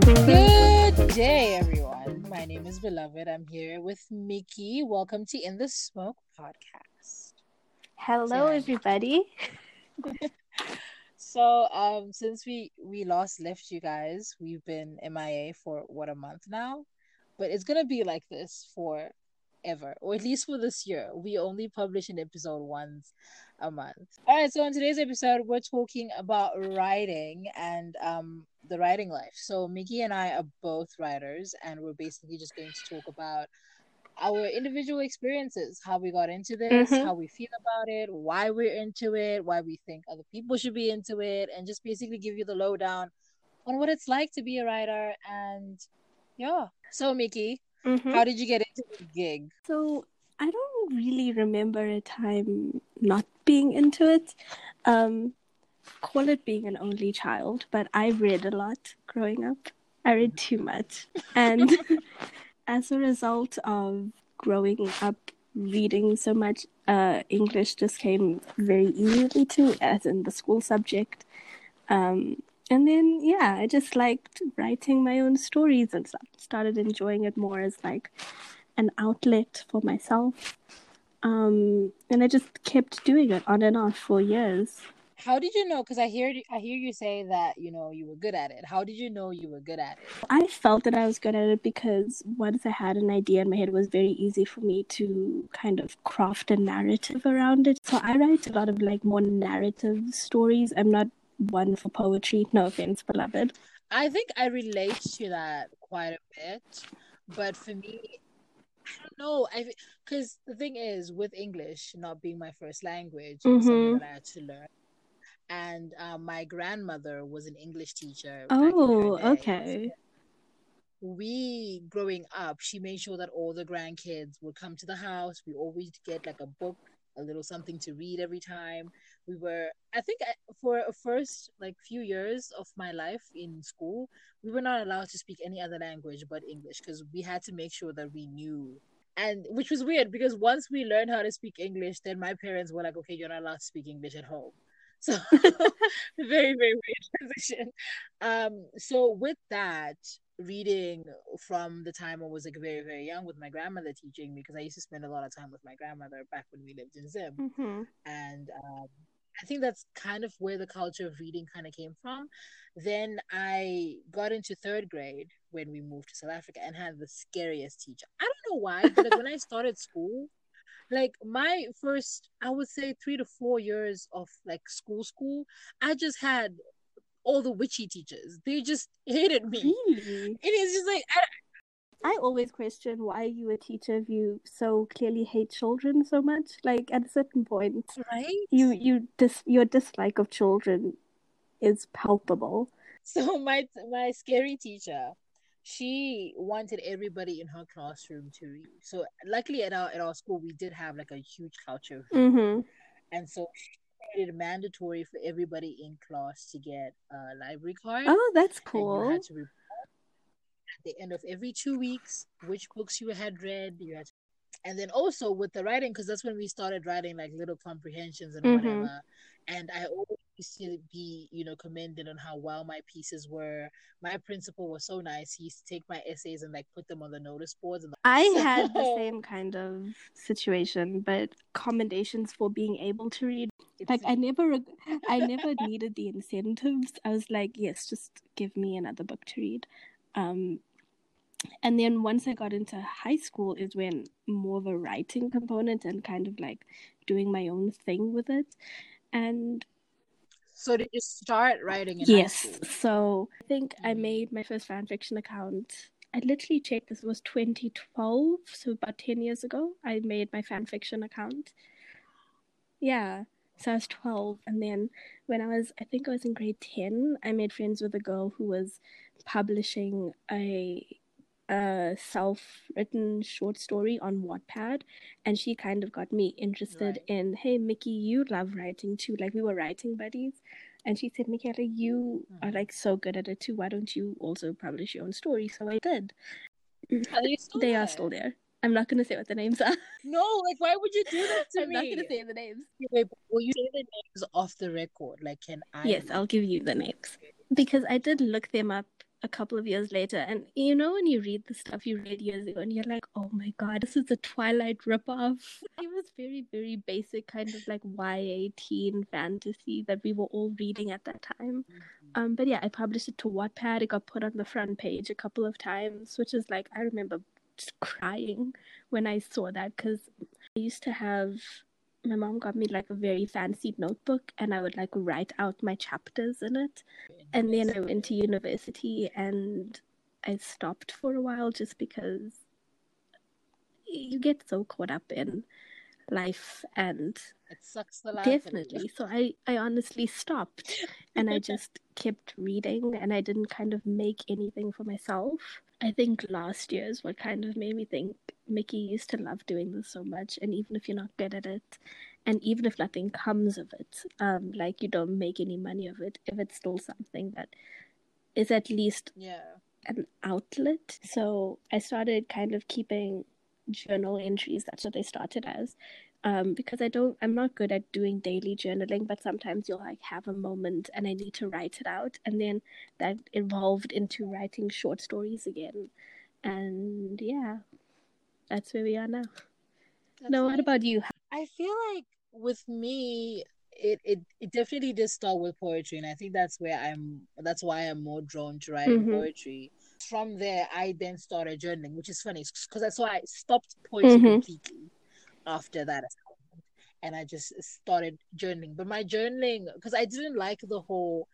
Good day, everyone. My name is Beloved. I'm here with Mickey. Welcome to In the Smoke podcast. Hello, Yeah. everybody. So, um, since we we last left you guys, we've been MIA for what a month now, but it's gonna be like this for ever, or at least for this year. We only publish an episode once a month. All right. So, in today's episode, we're talking about writing and um the writing life. So, Mickey and I are both writers, and we're basically just going to talk about our individual experiences, how we got into this, Mhm. how we feel about it, why we're into it, why we think other people should be into it, and just basically give you the lowdown on what it's like to be a writer. And yeah. So, Mickey, Mhm. how did you get into the gig? So, I don't really remember a time not being into it. Um, call it being an only child, but I read a lot growing up. I read too much. And as a result of growing up reading so much, uh, English just came very easily to me, as in the school subject. Um, and then, yeah, I just liked writing my own stories and stuff. Started enjoying it more as like an outlet for myself. Um, and I just kept doing it on and off for years. How did you know? Because I hear I hear you say that you know you were good at it. How did you know you were good at it? I felt that I was good at it because once I had an idea in my head, it was very easy for me to kind of craft a narrative around it. So I write a lot of like more narrative stories. I'm not one for poetry, no offense, beloved. I think I relate to that quite a bit, but for me, I don't know. I because the thing is with English not being my first language, it's something that I had to learn. And um, my grandmother was an English teacher. back in her Oh, okay. We growing up, she made sure that all the grandkids would come to the house. We always get like a book, a little something to read every time. We were, I think, I- for a first like few years of my life in school, we were not allowed to speak any other language but English because we had to make sure that we knew. And which was weird because once we learned how to speak English, then my parents were like, "Okay, you're not allowed to speak English at home." So very very weird transition. Um, so with that, reading from the time I was like very very young with my grandmother teaching me because I used to spend a lot of time with my grandmother back when we lived in Zim hmm and um, I think that's kind of where the culture of reading kind of came from. Then I got into third grade when we moved to South Africa and had the scariest teacher. I don't know why, but like when I started school, like my first, I would say three to four years of like school, school, I just had all the witchy teachers. They just hated me. Really? And it's just like I, I always question why you a teacher if you so clearly hate children so much. Like at a certain point, right. you you dis your dislike of children is palpable. So my my scary teacher, she wanted everybody in her classroom to read. So luckily at our at our school we did have like a huge culture, of. Mm-hmm. and so made it mandatory for everybody in class to get a library card. Oh, that's cool. had to report at the end of every two weeks which books you had read. You had, and then also with the writing, because that's when we started writing like little comprehensions and Mhm. whatever. And I always used to be, you know, commended on how well my pieces were. My principal was so nice. He used to take my essays and like put them on the notice boards. And I had the same kind of situation, but commendations for being able to read. It's- Like I never, I never needed the incentives. I was like, yes, just give me another book to read. Um, and then once I got into high school is when more of a writing component and kind of like doing my own thing with it. And So did you start writing in yes, so I think I Mhm. made my first fan fiction account. I literally checked this was 2012, so about 10 years ago. I made my fan fiction account. Yeah, so I was 12, and then when I was, I think I was in grade 10, I made friends with a girl who was publishing a a self-written short story on Wattpad, and she kind of got me interested Right. in, hey, Mickey, you love writing too. Like we were writing buddies, and she said, Michaela, you are Mhm. like so good at it too. Why don't you also publish your own story? So I did. Are they They are still there. I'm not gonna say what the names are. No, like why would you do that to me? I'm not gonna say the names. Wait, will you say the names off the record? Like, can I? Yes, I'll give you the names because I did look them up a couple of years later. And you know, when you read the stuff you read years ago, and you're like, oh my god, this is a Twilight ripoff. It was very, very basic, kind of like YA teen fantasy that we were all reading at that time. Mm-hmm. Um, but yeah, I published it to Wattpad. It got put on the front page a couple of times, which is like, I remember crying when I saw that because I used to have my mom got me like a very fancy notebook and I would like write out my chapters in it. And then I went to university and I stopped for a while just because you get so caught up in life and it sucks the life definitely. so i i honestly stopped and i just kept reading and i didn't kind of make anything for myself. I think last year is what kind of made me think mickey used to love doing this so much and even if you're not good at it and even if nothing comes of it um like you don't make any money of it if it's still something that is at least yeah. an outlet. So i started kind of keeping journal entries. That's what they started as. Um, because I don't, I'm not good at doing daily journaling, but sometimes you'll like have a moment and I need to write it out. And then that evolved into writing short stories again. And yeah, that's where we are now. That's no, what about you? I feel like with me, it, it it definitely did start with poetry, and I think that's where I'm. That's why I'm more drawn to writing Mhm. poetry. From there, I then started journaling, which is funny because that's why I stopped poetry Mhm. completely after that, and I just started journaling. But my journaling, because I didn't like the whole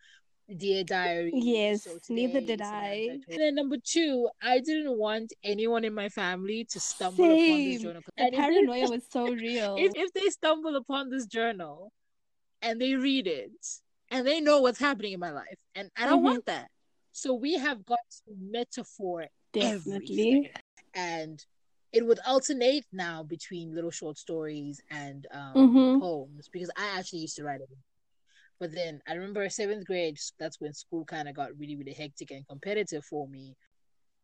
dear diary. Yes, so neither did I. And then number two, I didn't want anyone in my family to stumble upon this Same. journal. The And they- paranoia was so real. if, if they stumble upon this journal and they read it and they know what's happening in my life and i don't Mhm. want that so we have got to metaphor Definitely. everything. and it would alternate now between little short stories and um, Mhm. poems because i actually used to write it but then i remember seventh grade that's when school kind of got really really hectic and competitive for me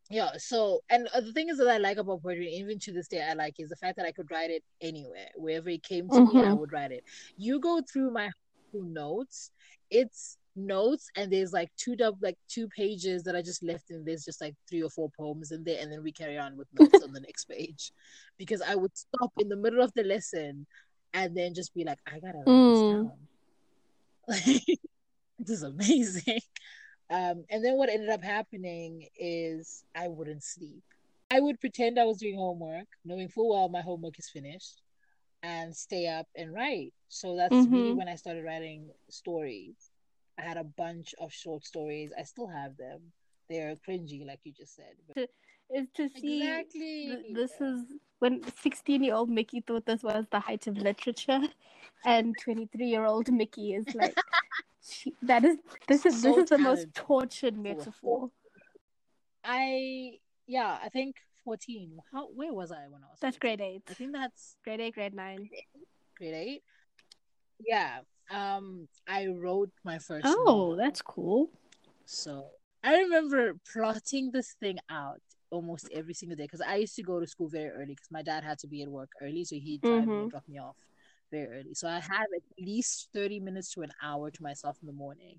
yeah so and uh, the thing is that i like about poetry even to this day i like is the fact that i could write it anywhere wherever it came to me i Mhm. would write it you go through my notes it's notes and there's like two dub like two pages that i just left and there's just like three or four poems in there and then we carry on with notes on the next page because i would stop in the middle of the lesson and then just be like i gotta write Mm. this down like this is amazing um, and then what ended up happening is I wouldn't sleep. I would pretend I was doing homework, knowing full well my homework is finished, and stay up and write. So that's really Mhm. when I started writing stories. I had a bunch of short stories. I still have them. They're cringy, like you just said. But Is to see exactly. th- this is when 16 year old Mickey thought this was the height of literature, and 23 year old Mickey is like, she, that is this is So this is the most tortured metaphor. I yeah, I think fourteen. How where was I when I was? That's 14? grade eight, I think that's grade eight, grade nine. grade eight. Yeah. Um, I wrote my first. Oh, novel. that's cool. So I remember plotting this thing out almost every single day because I used to go to school very early because my dad had to be at work early, so he'd drive me drop me off very early. So I had at least thirty minutes to an hour to myself in the morning.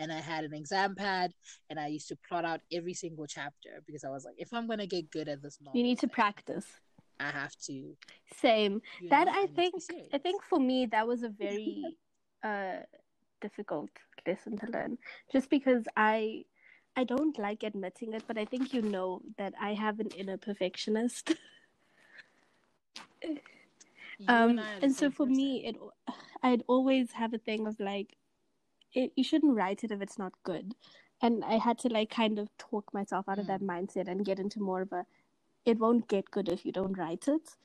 And I had an exam pad, and I used to plot out every single chapter because I was like, if I'm gonna get good at this novel, You need to practice. I have to. You Same. That I need to be think I think for me that was a very uh difficult lesson to learn. Just because I I don't like admitting it, but I think you know that I have an inner perfectionist. Um and so for me it I'd always have a thing of like it, you shouldn't write it if it's not good. And I had to like kind of talk myself out of that mindset and get into more of a it won't get good if you don't write it.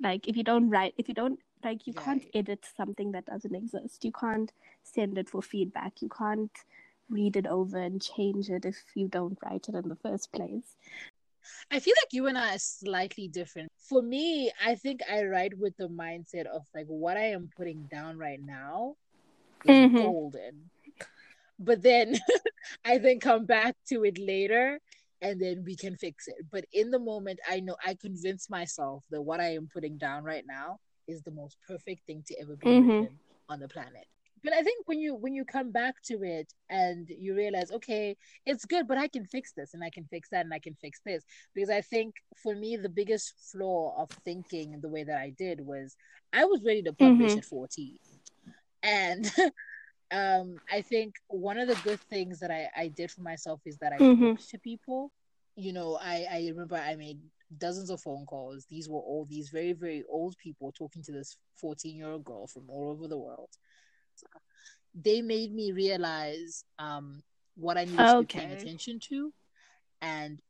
Like if you don't write if you don't like you can't edit something that doesn't exist. You can't send it for feedback. You can't read it over and change it if you don't write it in the first place. I feel like you and I are slightly different. For me, I think I write with the mindset of like what I am putting down right now is Mhm. golden. But then I then come back to it later and then we can fix it. But in the moment, I know I convince myself that what I am putting down right now is the most perfect thing to ever be Mhm. written on the planet. but I think when you when you come back to it and you realize, okay, it's good, but I can fix this and I can fix that and I can fix this. Because I think for me the biggest flaw of thinking the way that I did was I was ready to publish Mhm. at 14. And um I think one of the good things that I, I did for myself is that I talked to people. You know, I, I remember I made dozens of phone calls. These were all these very, very old people talking to this 14 year old girl from all over the world. They made me realize um, what I needed to be paying attention to and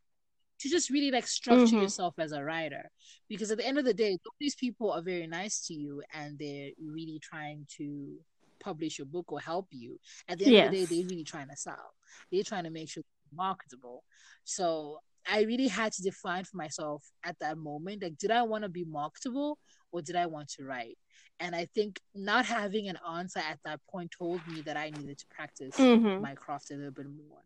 to just really like structure Mhm. yourself as a writer. Because at the end of the day, all these people are very nice to you and they're really trying to publish your book or help you. At the end of the day, they're really trying to sell. They're trying to make sure it's marketable. So I really had to define for myself at that moment like, did I want to be marketable or did I want to write? And I think not having an answer at that point told me that I needed to practice Mhm. my craft a little bit more.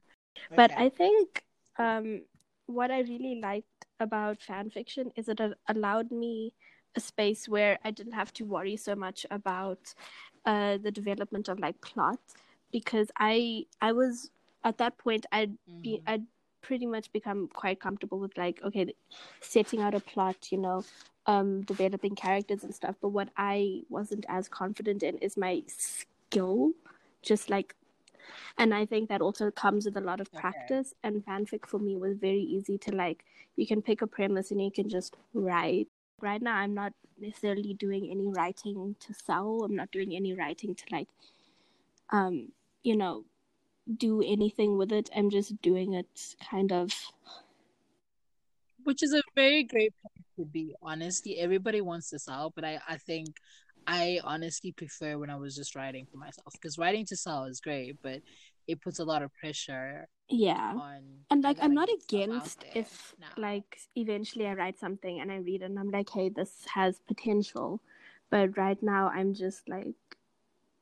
But Okay. I think um, what I really liked about fan fiction is it allowed me a space where I didn't have to worry so much about uh, the development of like plot because I I was at that point I'd be Mhm. I'd pretty much become quite comfortable with like okay setting out a plot you know um developing characters and stuff but what I wasn't as confident in is my skill just like and I think that also comes with a lot of Okay. practice. And fanfic for me was very easy to like. You can pick a premise and you can just write. Right now, I'm not necessarily doing any writing to sell. I'm not doing any writing to like, um, you know, do anything with it. I'm just doing it kind of. which is a very great place to be honestly everybody wants to sell but i i think i honestly prefer when i was just writing for myself because writing to sell is great but it puts a lot of pressure Yeah. And like, I'm not stuff out against if now. like eventually I write something and I read it and I'm like, hey, this has potential. But right now, I'm just like,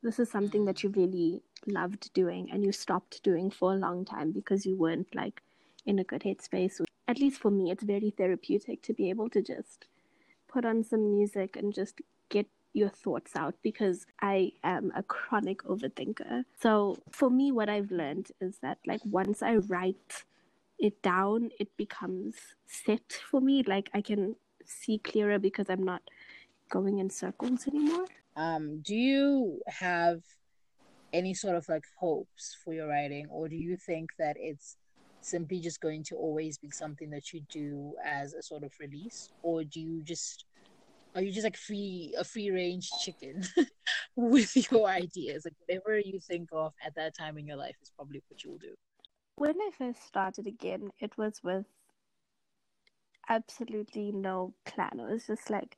this is something that Mm. you really loved doing and you stopped doing for a long time because you weren't like in a good headspace. At least for me, it's very therapeutic to be able to just put on some music and just get your thoughts out because I am a chronic overthinker. So for me, what I've learned is that like once I write it down, it becomes set for me. Like I can see clearer because I'm not going in circles anymore. um do you have any sort of like hopes for your writing or do you think that it's simply just going to always be something that you do as a sort of release or do you just are you just like free a free range chicken with your ideas like whatever you think of at that time in your life is probably what you'll do When I first started again, it was with absolutely no plan. It was just like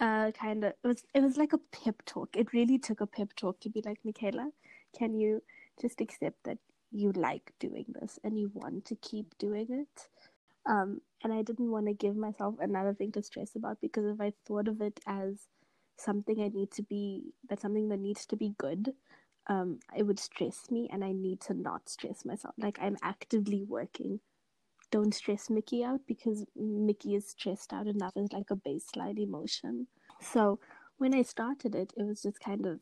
uh kind of it was it was like a pep talk. It really took a pep talk to be like, Michaela, can you just accept that you like doing this and you want to keep doing it? Um and I didn't want to give myself another thing to stress about because if I thought of it as something I need to be that's something that needs to be good, um, it would stress me and I need to not stress myself. Like I'm actively working. Don't stress Mickey out because Mickey is stressed out enough as like a baseline emotion. So when I started it, it was just kind of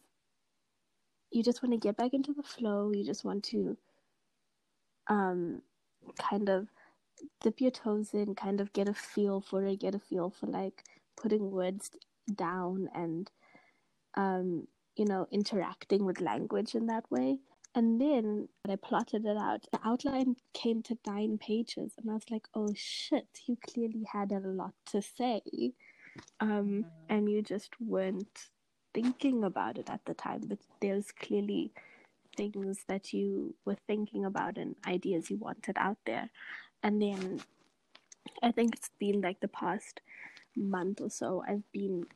you just want to get back into the flow. You just want to um kind of dip your toes in, kind of get a feel for it, get a feel for like putting words down and um you know interacting with language in that way and then I plotted it out. The outline came to nine pages, and I was like, "Oh shit! You clearly had a lot to say, um, Mhm. and you just weren't thinking about it at the time. But there's clearly things that you were thinking about and ideas you wanted out there. And then I think it's been like the past month or so, I've been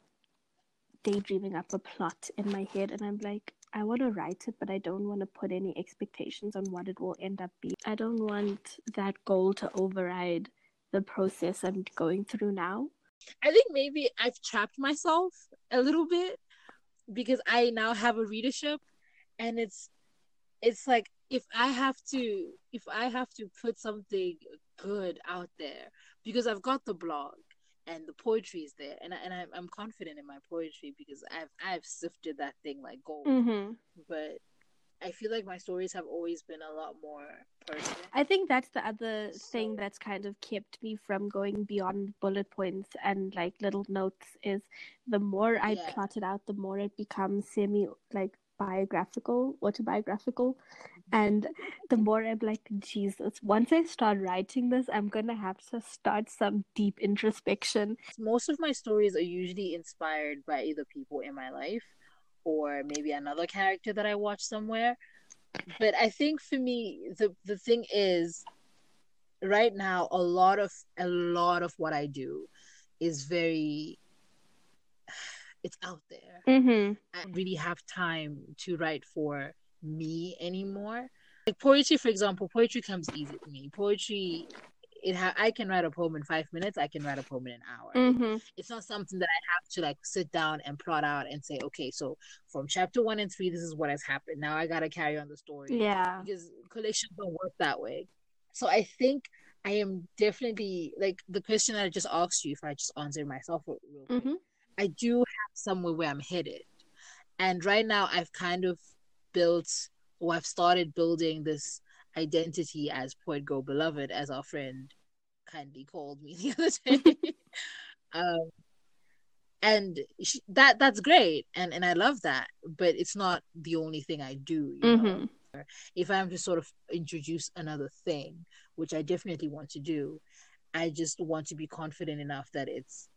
daydreaming up a plot in my head, and I'm like, I want to write it, but I don't want to put any expectations on what it will end up being. I don't want that goal to override the process I'm going through now. I think maybe I've trapped myself a little bit because I now have a readership and it's it's like if I have to if I have to put something good out there because I've got the blog and the poetry is there, and I, and I'm confident in my poetry because I've I've sifted that thing like gold. Mm-hmm. But I feel like my stories have always been a lot more personal. I think that's the other thing that's kind of kept me from going beyond bullet points and like little notes is the more I Yeah. plot it out, the more it becomes semi like biographical, autobiographical. And the more I'm like, Jesus, once I start writing this, I'm gonna have to start some deep introspection. Most of my stories are usually inspired by either people in my life or maybe another character that I watch somewhere. But I think for me, the the thing is, right now, a lot of a lot of what I do is very. It's out there. Mm-hmm. I really have time to write for me anymore. Like poetry, for example, poetry comes easy to me. Poetry, it ha- I can write a poem in five minutes. I can write a poem in an hour. Mm-hmm. It's not something that I have to like sit down and plot out and say, okay, so from chapter one and three, this is what has happened. Now I gotta carry on the story Yeah. because collections don't work that way. So I think I am definitely like the question that I just asked you. If I just answer myself real quick, Mm-hmm. I do somewhere where I'm headed. And right now I've kind of built or I've started building this identity as Poet Go Beloved, as our friend kindly called me the other day. um, and she, that that's great and and I love that, but it's not the only thing I do, you. Mm-hmm. If I'm to sort of introduce another thing, which I definitely want to do, I just want to be confident enough that it's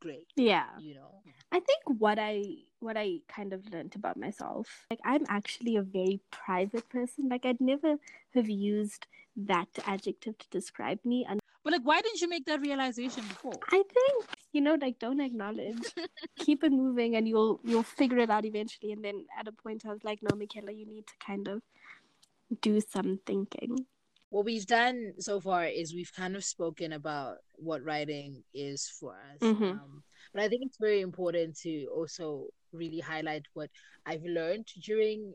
great, Yeah. you know. I think what I what I kind of learned about myself, like I'm actually a very private person. Like I'd never have used that adjective to describe me. And But like, why didn't you make that realization before? I think you know, like don't acknowledge, keep it moving, and you'll you'll figure it out eventually. And then at a point, I was like, no, Michaela, you need to kind of do some thinking. What we've done so far is we've kind of spoken about what writing is for us. Mhm. Um, but I think it's very important to also really highlight what I've learned during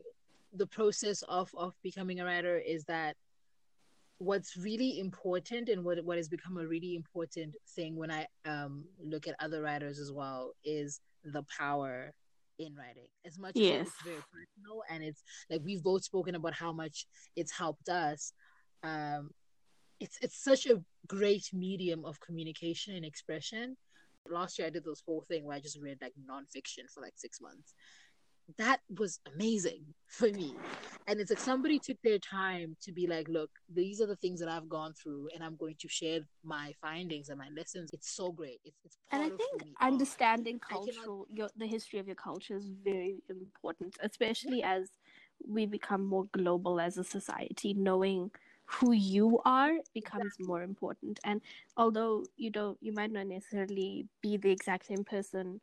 the process of, of becoming a writer is that what's really important and what what has become a really important thing when I um look at other writers as well is the power in writing. As much as Yes. it's very personal and it's like we've both spoken about how much it's helped us. Um it's it's such a great medium of communication and expression. Last year I did this whole thing where I just read like nonfiction for like six months. That was amazing for me. And it's like somebody took their time to be like, look, these are the things that I've gone through and I'm going to share my findings and my lessons. It's so great. It's it's And I think understanding I cannot- cultural, your, the history of your culture is very important, especially as we become more global as a society. Knowing who you are becomes more important. And although you don't, you might not necessarily be the exact same person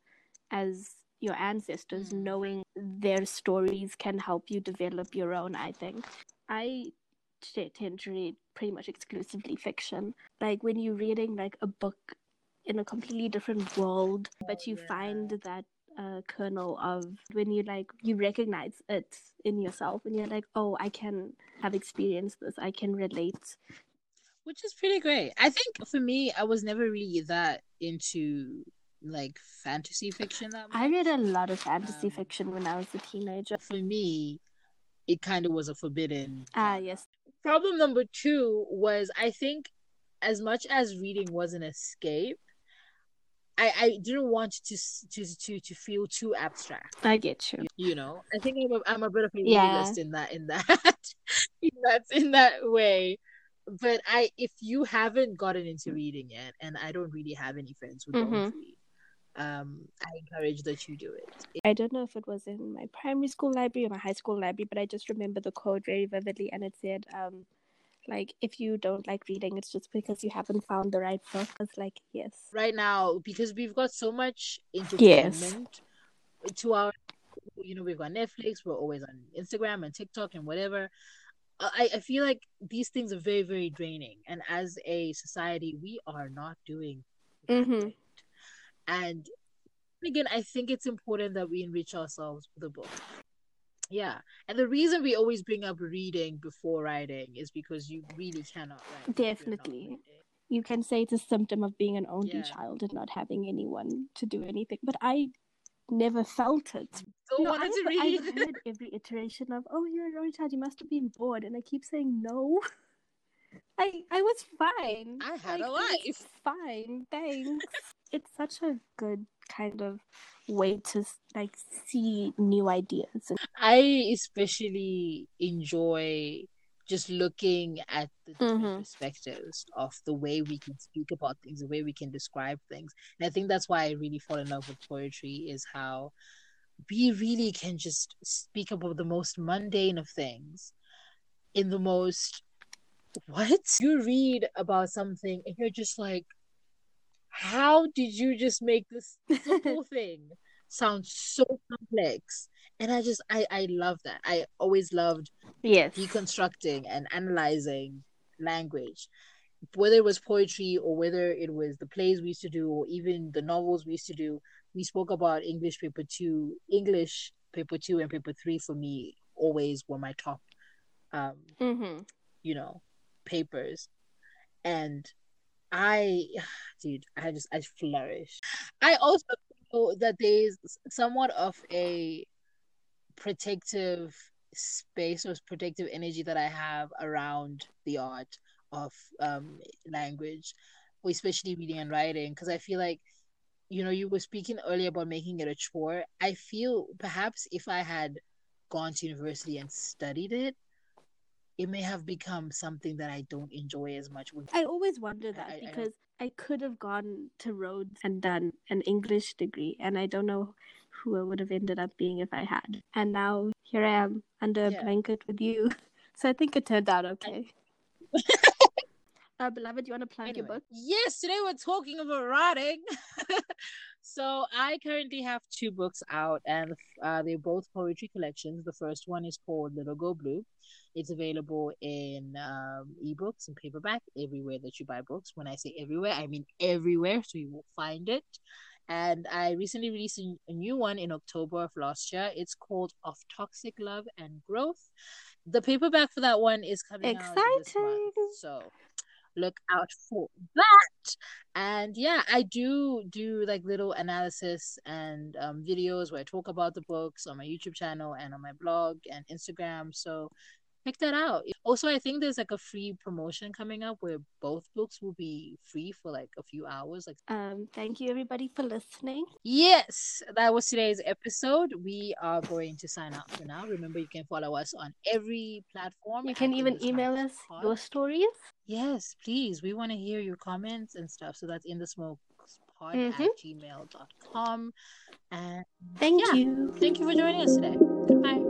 as your ancestors, Mm. knowing their stories can help you develop your own. I think. i tend to read pretty much exclusively fiction. Like when you're reading like a book in a completely different world, but you yeah. find that uh, kernel of when you like you recognize it in yourself, and you're like, oh, I can have experienced this. I can relate. which is pretty great. I think for me, I was never really that into like fantasy fiction that much. I read a lot of fantasy Um, fiction when I was a teenager. For me, it kind of was a forbidden. Ah, yes. Problem number two was I think as much as reading was an escape, I, I didn't want to to to to feel too abstract. I get you. You know, I think I'm a, I'm a bit of a Yeah. realist in that in that in that in that way. But I, if you haven't gotten into reading yet, and I don't really have any friends who don't Mhm. read, um, I encourage that you do it. I don't know if it was in my primary school library or my high school library, but I just remember the quote very vividly, and it said, um, like, if you don't like reading, it's just because you haven't found the right book. It's like, yes. right now because we've got so much Yes. entertainment to our you know we've got netflix we're always on instagram and tiktok and whatever I, I feel like these things are very very draining and as a society we are not doing Mhm. and again i think it's important that we enrich ourselves with a book yeah and the reason we always bring up reading before writing is because you really cannot write if you're not Definitely. you can say it's a symptom of being an only Yeah. child and not having anyone to do anything. But I never felt it. No, wanted to I've, read. I've heard every iteration of, "Oh, you're an only child. You must have been bored," and I keep saying no. I I was fine. I had Like, a I life. Fine, thanks. it's such a good kind of way to like see new ideas. I especially enjoy just looking at the different Mhm. perspectives of the way we can speak about things, the way we can describe things. And I think that's why I really fall in love with poetry is how we really can just speak about the most mundane of things in the most what you read about something and you're just like how did you just make this simple thing sound so complex? And i just i i love that. I always loved yes. deconstructing and analyzing language. Whether it was poetry or whether it was the plays we used to do or even the novels we used to do we spoke about english paper two english paper two and paper three for me always were my top um hmm you know papers. And i dude i just i flourish. I also feel that there's somewhat of a protective space or protective energy that i have around the art of um language especially reading and writing because i feel like you know you were speaking earlier about making it a chore. I feel perhaps if i had gone to university and studied it it may have become something that I don't enjoy as much. I always wonder that I- I know. because I could have gone to Rhodes and done an English degree, and I don't know who I would have ended up being if I had. And now here I am under a blanket with you. So I think it turned out okay. uh, beloved, you want to plug your book? yes, today we're talking about writing. so I currently have two books out, and uh, they're both poetry collections. The first one is called Little Go Blue. It's available in um, ebooks and paperback everywhere that you buy books. When I say everywhere, I mean everywhere, so you will find it. And I recently released a, new one in October of last year. It's called Of Toxic Love and Growth. The paperback for that one is coming out this month, Exciting. so look out for that. And yeah, I do do like little analysis and um, videos where I talk about the books on my YouTube channel and on my blog and Instagram. So check that out. Also, I think there's like a free promotion coming up where both books will be free for like a few hours. Like Um, thank you everybody for listening. Yes, that was today's episode. We are going to sign out for now. Remember, you can follow us on every platform. You can even email us Pod. your stories. Yes, please. We want to hear your comments and stuff. So that's in the smokes pod Mhm. at gmail.com. And Thank Yeah. you. thank you for joining us today. Goodbye.